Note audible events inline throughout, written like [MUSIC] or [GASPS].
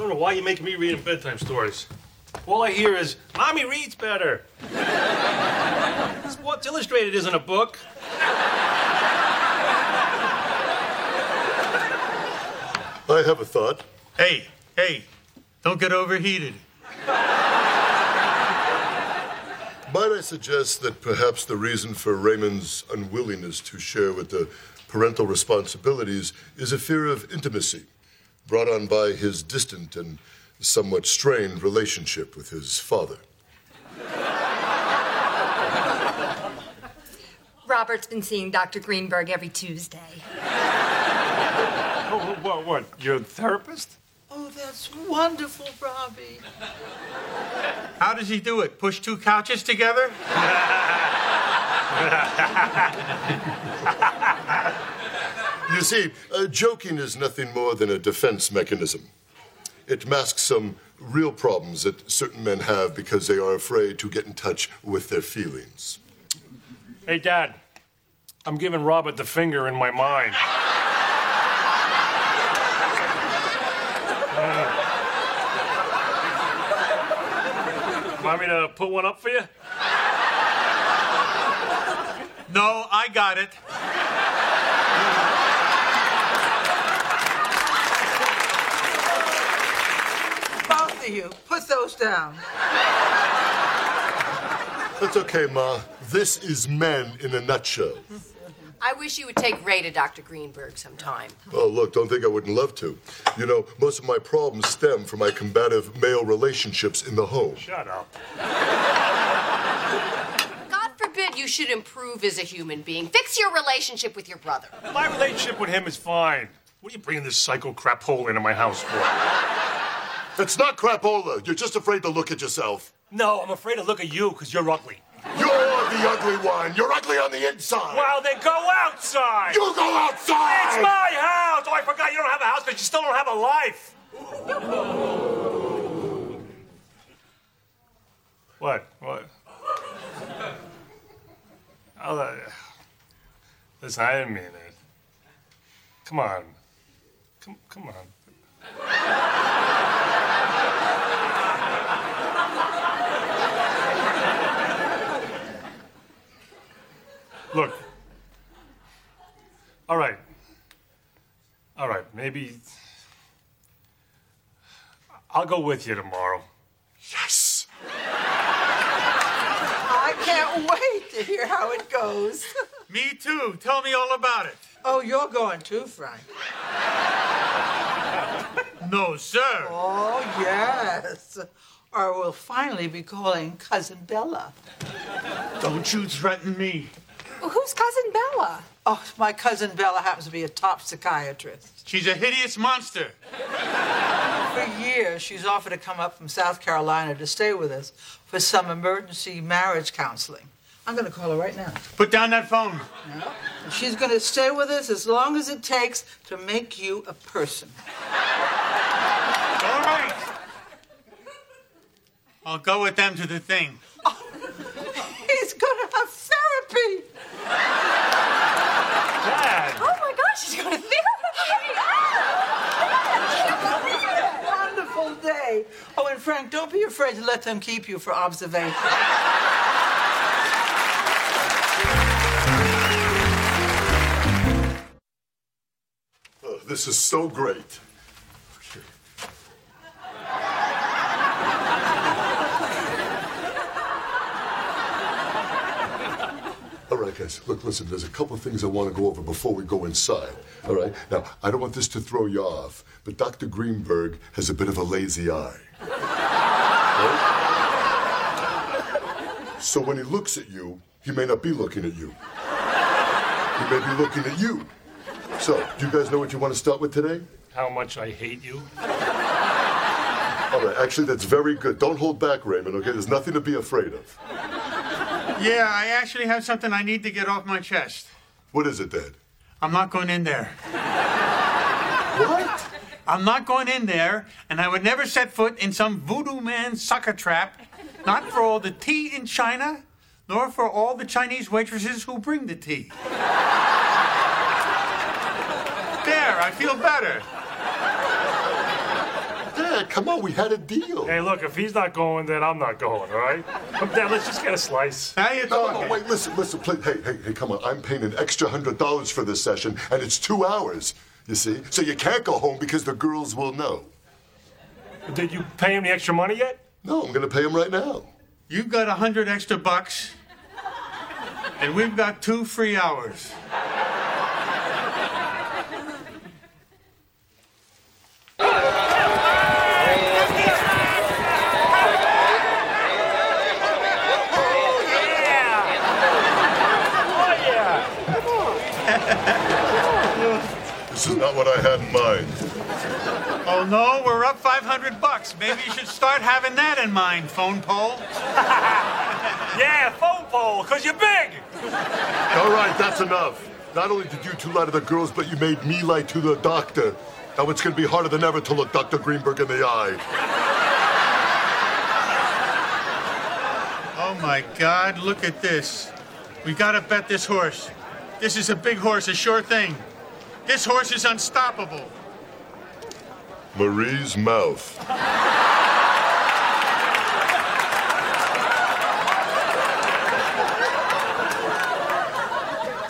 don't know why you make me read bedtime stories. All I hear is, Mommy reads better. Sports Illustrated isn't a book. I have a thought. Hey, hey, don't get overheated. Might I suggest that perhaps the reason for Raymond's unwillingness to share with the parental responsibilities is a fear of intimacy brought on by his distant and somewhat strained relationship with his father. Robert's been seeing Dr. Greenberg every Tuesday. Oh, what, what? You're a therapist? Oh, that's wonderful, Robbie. How does he do it? Push two couches together? [LAUGHS] You see, uh, joking is nothing more than a defense mechanism. It masks some real problems that certain men have because they are afraid to get in touch with their feelings. Hey, Dad. I'm giving Robert the finger in my mind. Want me to put one up for you? No, I got it. Both of you, put those down. That's okay, Ma. This is men in a nutshell. I wish you would take Ray to Dr. Greenberg sometime. Oh, look, don't think I wouldn't love to. You know, most of my problems stem from my combative male relationships in the home. Shut up. God forbid you should improve as a human being. Fix your relationship with your brother. My relationship with him is fine. What are you bringing this psycho crap hole into my house for? It's not crapola. You're just afraid to look at yourself. No, I'm afraid to look at you because you're ugly. You're the ugly one. You're ugly on the inside. Well, then go outside. You go outside. It's my house. Oh, I forgot you don't have a house because you still don't have a life. what? What? Oh, uh, listen, I didn't mean it. Come on. Come, come on. Look. All right. All right. Maybe. I'll go with you tomorrow. Yes. I can't wait to hear how it goes. [LAUGHS] Me too. Tell me all about it. Oh, you're going too, Frank. No, sir. Oh, yes. Or we'll finally be calling Cousin Bella. Don't you threaten me. Who's Cousin Bella? Oh, my cousin Bella happens to be a top psychiatrist. She's a hideous monster. For years, she's offered to come up from South Carolina to stay with us for some emergency marriage counseling. I'm going to call her right now. Put down that phone. And She's going to stay with us as long as it takes to make you a person. All right. I'll go with them to the thing. He's going to have therapy. Dad! Oh my gosh, she's going to therapy. Wonderful day. Oh, and Frank, don't be afraid to let them keep you for observation. Oh, this is so great. Okay. All right, guys. Look, listen. There's a couple of things I want to go over before we go inside. All right. Now, I don't want this to throw you off, but Dr. Greenberg has a bit of a lazy eye. Right? So when he looks at you, he may not be looking at you. He may be looking at you. So, do you guys know what you want to start with today? How much I hate you. All right, actually, that's very good. Don't hold back, Raymond, okay? There's nothing to be afraid of. Yeah, I actually have something I need to get off my chest. What is it, Dad? I'm not going in there. What? I'm not going in there, and I would never set foot in some voodoo man sucker trap. Not for all the tea in China, nor for all the Chinese waitresses who bring the tea. There, I feel better. Dad, come on, we had a deal. Hey, look, if he's not going, then I'm not going, all right? Come down, let's just get a slice. Now you're No, no, talking. no, wait, listen, listen, please. Hey, hey, hey, come on. I'm paying an extra hundred dollars for this session, and it's two hours, you see? So you can't go home because the girls will know. Did you pay him the extra money yet? No, I'm gonna pay them right now. You've got a hundred extra bucks, and we've got two free hours. [LAUGHS] This is not what I had in mind. Oh no, we're up 500 bucks. Maybe you should start having that in mind, phone pole. [LAUGHS] Yeah, phone pole, because you're big. All right, that's enough. Not only did you two lie to the girls, but you made me lie to the doctor. Now it's gonna be harder than ever to look Dr. Greenberg in the eye. Oh my God, look at this. We gotta bet this horse. This is a big horse, a sure thing. This horse is unstoppable. Marie's mouth.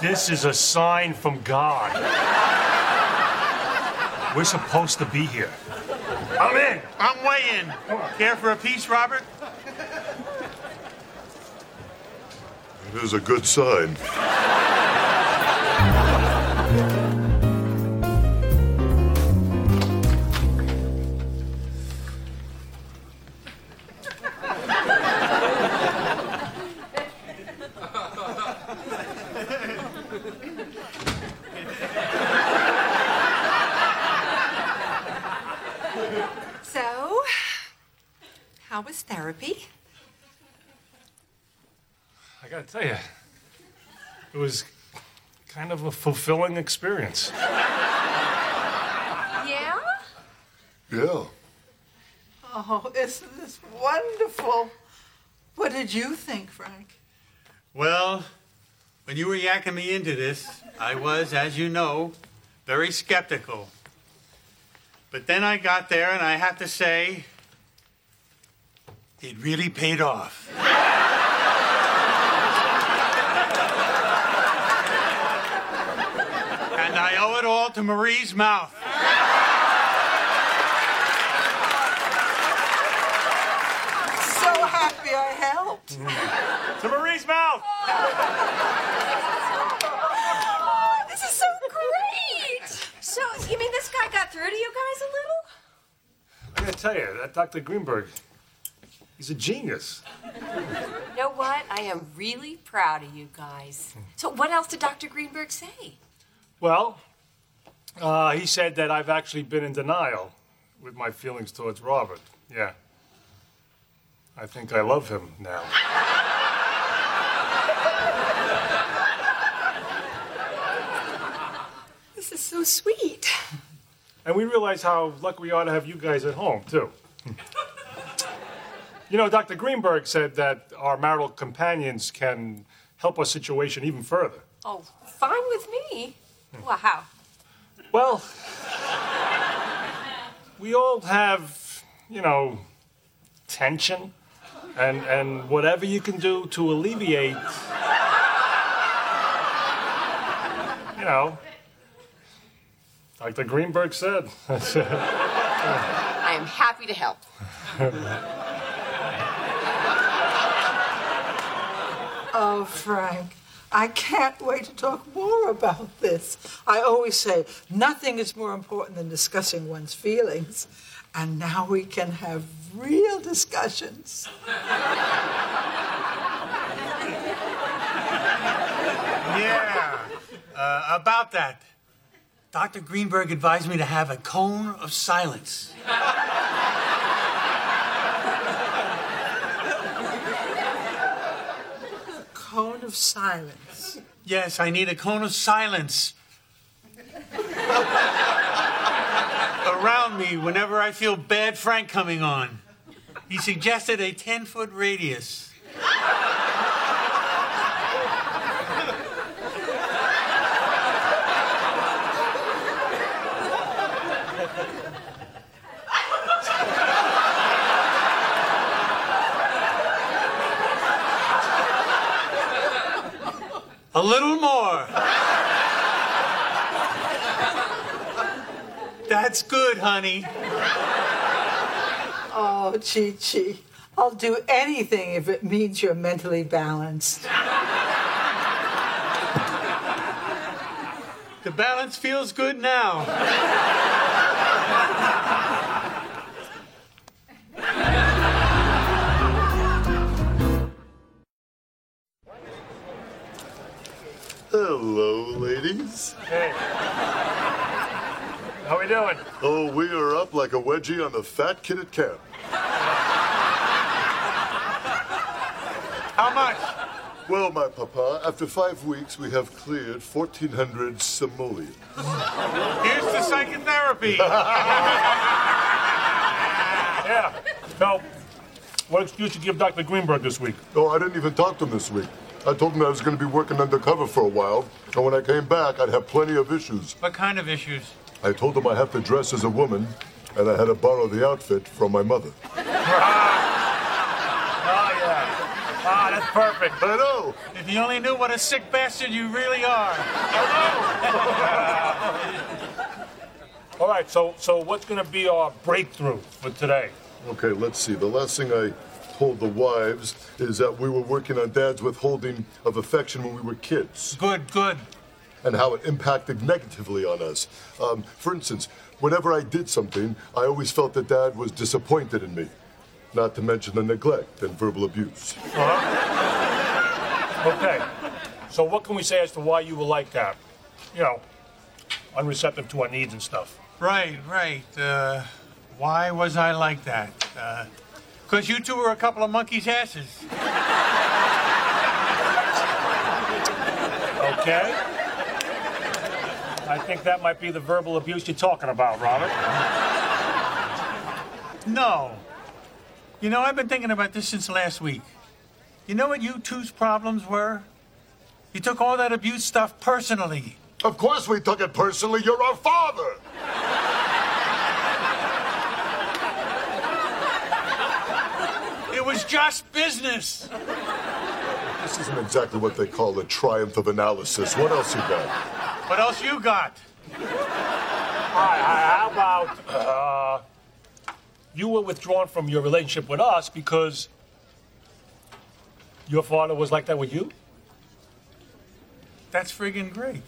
This is a sign from God. We're supposed to be here. I'm in. I'm way in. Care for a piece, Robert? It is a good sign. I gotta tell you, it was kind of a fulfilling experience. Yeah? Yeah. Oh, isn't this wonderful? What did you think, Frank? Well, when you were yakking me into this, I was, as you know, very skeptical. But then I got there, and I have to say, it really paid off. and I owe it all to Marie's mouth. So happy I helped. To Marie's mouth! This is so great! So, you mean this guy got through to you guys a little? I gotta tell you, that Dr. Greenberg, he's a genius. You know what? I am really proud of you guys. So, what else did Dr. Greenberg say? Well, uh, he said that I've actually been in denial with my feelings towards Robert. Yeah. I think I love him now. This is so sweet. And we realize how lucky we are to have you guys at home, too. You know, Dr. Greenberg said that our marital companions can help our situation even further. Oh, fine with me. Well, how? Well, we all have, you know, tension, and and whatever you can do to alleviate, you know, like the Greenberg said. I am happy to help. Oh, Frank, I can't wait to talk more about this. I always say nothing is more important than discussing one's feelings. And now we can have real discussions. Yeah, uh, about that. Dr. Greenberg advised me to have a cone of silence. Cone of silence. Yes, I need a cone of silence. Around me whenever I feel bad Frank coming on. He suggested a 10 foot radius. A little more. That's good, honey. Oh, Chi Chi, I'll do anything if it means you're mentally balanced. The balance feels good now. Hello, ladies. Hey. How are we doing? Oh, we are up like a wedgie on the fat kid at camp. How much? Well, my papa, after five weeks, we have cleared 1,400 simoleons. Here's the psychotherapy. [LAUGHS] Yeah. So, what excuse you give Dr. Greenberg this week? Oh, I didn't even talk to him this week. I told him I was going to be working undercover for a while, and when I came back, I'd have plenty of issues. what kind of issues? I told him I have to dress as a woman, and I had to borrow the outfit from my mother. [LAUGHS] Oh, yeah. Ah, that's perfect. I know. If you only knew what a sick bastard you really are. [LAUGHS] All right, so so what's going to be our breakthrough for today? Okay, let's see. The last thing I told the wives is that we were working on Dad's withholding of affection when we were kids. Good, good. and how it impacted negatively on us. Um, for instance, whenever I did something, I always felt that Dad was disappointed in me. Not to mention the neglect and verbal abuse. Okay. So what can we say as to why you were like that? You know, unreceptive to our needs and stuff. Right, right. Uh, why was I like that? Because you two were a couple of monkeys' asses. Okay. I think that might be the verbal abuse you're talking about, Robert. No. You know, I've been thinking about this since last week. You know what you two's problems were? You took all that abuse stuff personally. Of course, we took it personally. You're our father. It was just business. This isn't exactly what they call a triumph of analysis. What else you got? What else you got? All right, how about uh, you were withdrawn from your relationship with us because your father was like that with you? That's friggin' great.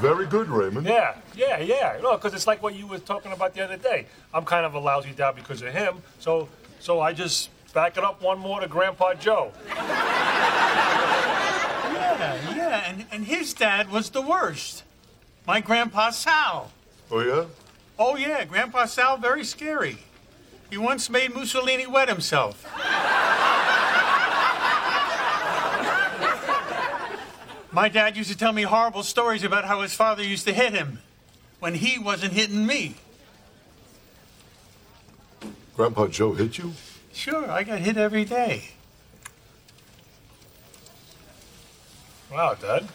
Very good, Raymond. Yeah, yeah, yeah. No, because it's like what you were talking about the other day. I'm kind of a lousy dad because of him, so so I just back it up one more to Grandpa Joe. Yeah, yeah, and, and his dad was the worst. My grandpa Sal. Oh, yeah? Oh, yeah, Grandpa Sal, very scary. He once made Mussolini wet himself. My dad used to tell me horrible stories about how his father used to hit him when he wasn't hitting me. Grandpa Joe hit you? Sure, I got hit every day. Wow, Dad.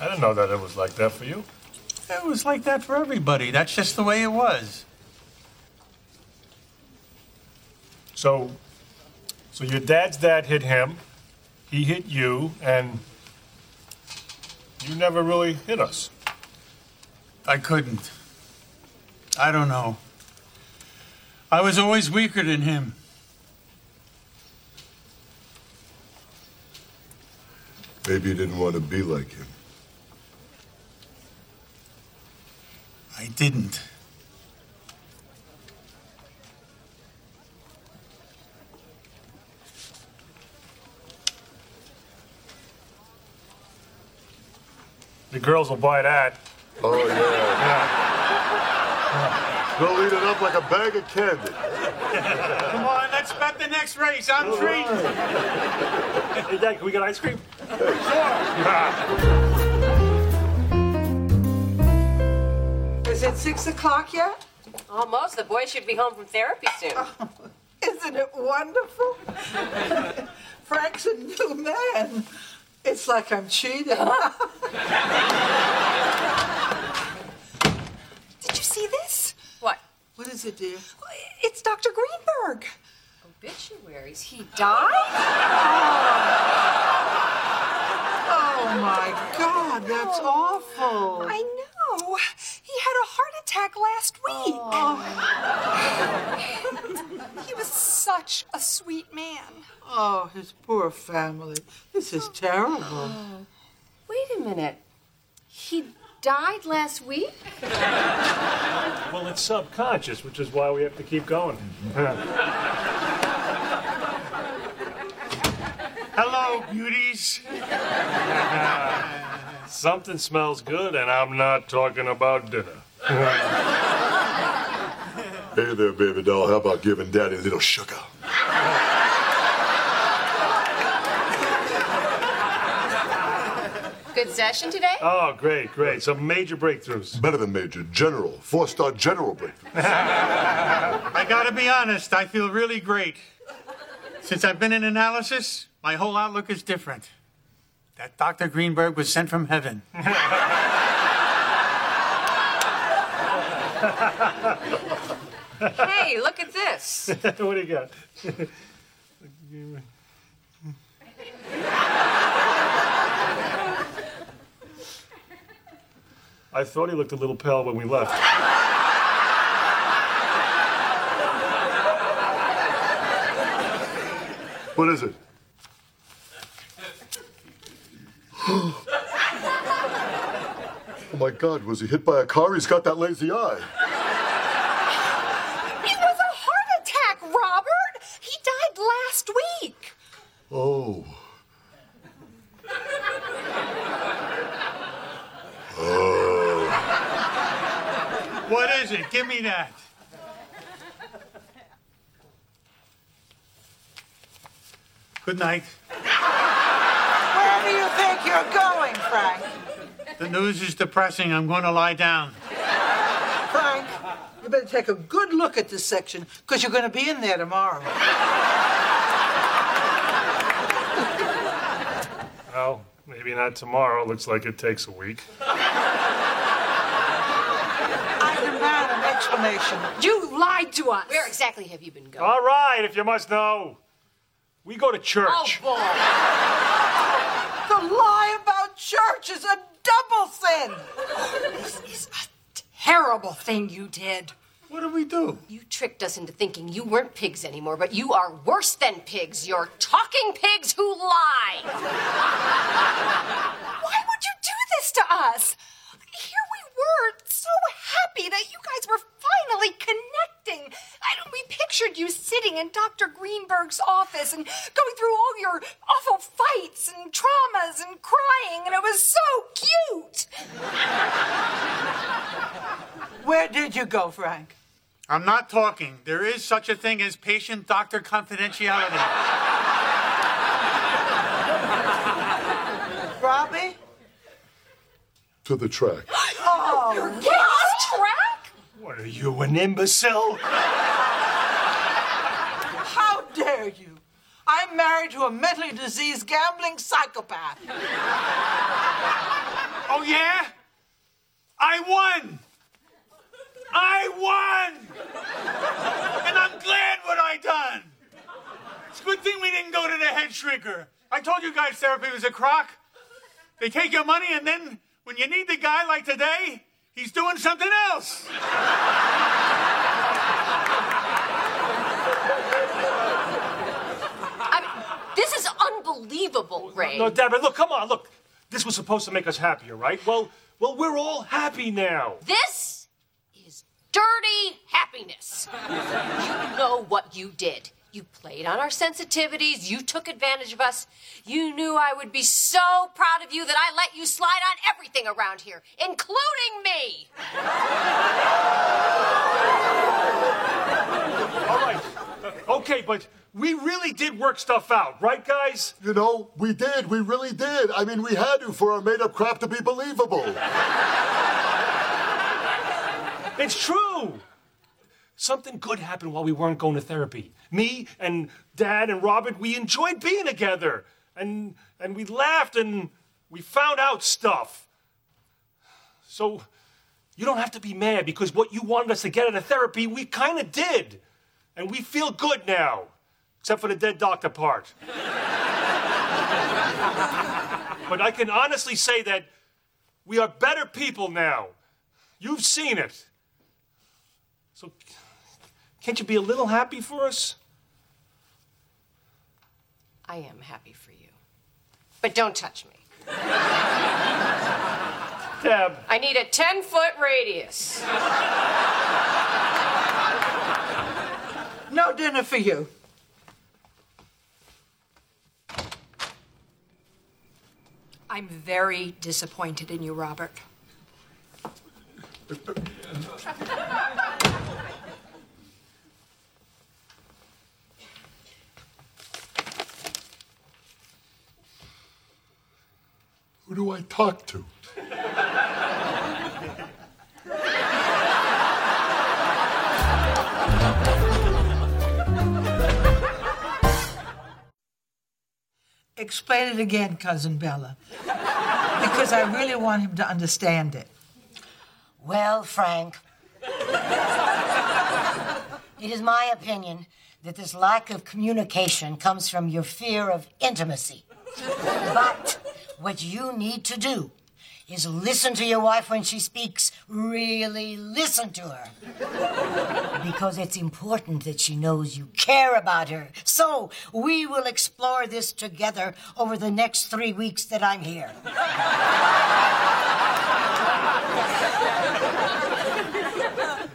I didn't know that it was like that for you. It was like that for everybody. That's just the way it was. So, so your dad's dad hit him, he hit you, and you never really hit us. I couldn't. I don't know. I was always weaker than him. Maybe you didn't want to be like him. I didn't. The girls will buy that. Oh, yeah. Yeah. They'll eat it up like a bag of candy. Come on, let's bet the next race. I'm treating. Hey, Dad, can we get ice cream? Sure. Is it six o'clock yet? Almost. The boys should be home from therapy soon. [LAUGHS] Isn't it wonderful? [LAUGHS] Frank's a new man. It's like I'm cheating. Did you see this? What? what is it, dear? It's Dr. Greenberg. Oh, obituaries. He died? Oh my God, that's oh, awful. I know. He had a heart attack last week. Oh. he was such a sweet man. Oh, his poor family. This is terrible. [GASPS] Wait a minute. He died last week? Well, it's subconscious, which is why we have to keep going. [LAUGHS] Hello, beauties. [LAUGHS] Something smells good, and I'm not talking about dinner. Hey there, baby doll. How about giving daddy a little sugar? Good session today? Oh, great, great. Some major breakthroughs. Better than major, general, four-star general breakthrough. [LAUGHS] I gotta be honest, I feel really great. Since I've been in analysis, my whole outlook is different. That Dr. Greenberg was sent from heaven. [LAUGHS] Hey, look at this. [LAUGHS] what do you got? I thought he looked a little pale when we left. What is it? [LAUGHS] oh my God, was he hit by a car? He's got that lazy eye. It was a heart attack, Robert. He died last week. Oh. oh. What is it? Give me that. Good night. Where do you think you're going, Frank? The news is depressing. I'm going to lie down. Frank, you better take a good look at this section because you're going to be in there tomorrow. Well, maybe not tomorrow. Looks like it takes a week. I demand an explanation. You lied to us. Where exactly have you been going? All right, if you must know. We go to church. Oh, boy. The lie sin. This is a terrible thing you did. What do we do? You tricked us into thinking you weren't pigs anymore, but you are worse than pigs. You're talking pigs who lie. Why would you do this to us? Here we were, so happy that you guys were finally connecting. I know we pictured you sitting in Dr. Greenberg's office and going through all your awful fights and traumas and crying, and it was so cute. [LAUGHS] Where did you go, Frank? I'm not talking. There is such a thing as patient doctor confidentiality. Robbie? To the track. [GASPS] Oh, Lost track? What are you, an imbecile? How dare you? I'm married to a mentally diseased gambling psychopath. Oh, yeah? I won! I won! And I'm glad what I done. It's a good thing we didn't go to the head shrinker. I told you guys therapy was a crock. They take your money and then when you need the guy like today, he's doing something else. I mean, this is unbelievable, Ray. No, Debra, look, come on, look. This was supposed to make us happier, right? Well, well, we're all happy now. This is dirty happiness. You know what you did. You played on our sensitivities. You took advantage of us. You knew I would be so proud of you that I let you slide on everything around here, including me. All right. Okay, but we really did work stuff out, right, guys? You know, we did. We really did. I mean, we had to for our made-up crap to be believable. It's true. Something good happened while we weren't going to therapy. Me and Dad and Robert, we enjoyed being together. And and we laughed and we found out stuff. So you don't have to be mad because what you wanted us to get out of therapy, we kind of did. And we feel good now. except for the dead doctor part. [LAUGHS] but I can honestly say that we are better people now. You've seen it. So can't you be a little happy for us? I am happy for you. But don't touch me. Deb, I need a 10 foot radius. No dinner for you. I'm very disappointed in you, Robert. [LAUGHS] Who do I talk to? Explain it again, Cousin Bella. Because I really want him to understand it. Well, Frank, it is my opinion that this lack of communication comes from your fear of intimacy. But what you need to do is listen to your wife when she speaks. Really listen to her. Because it's important that she knows you care about her. So we will explore this together over the next three weeks that I'm here.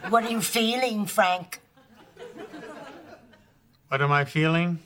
What are you feeling, Frank? What am I feeling?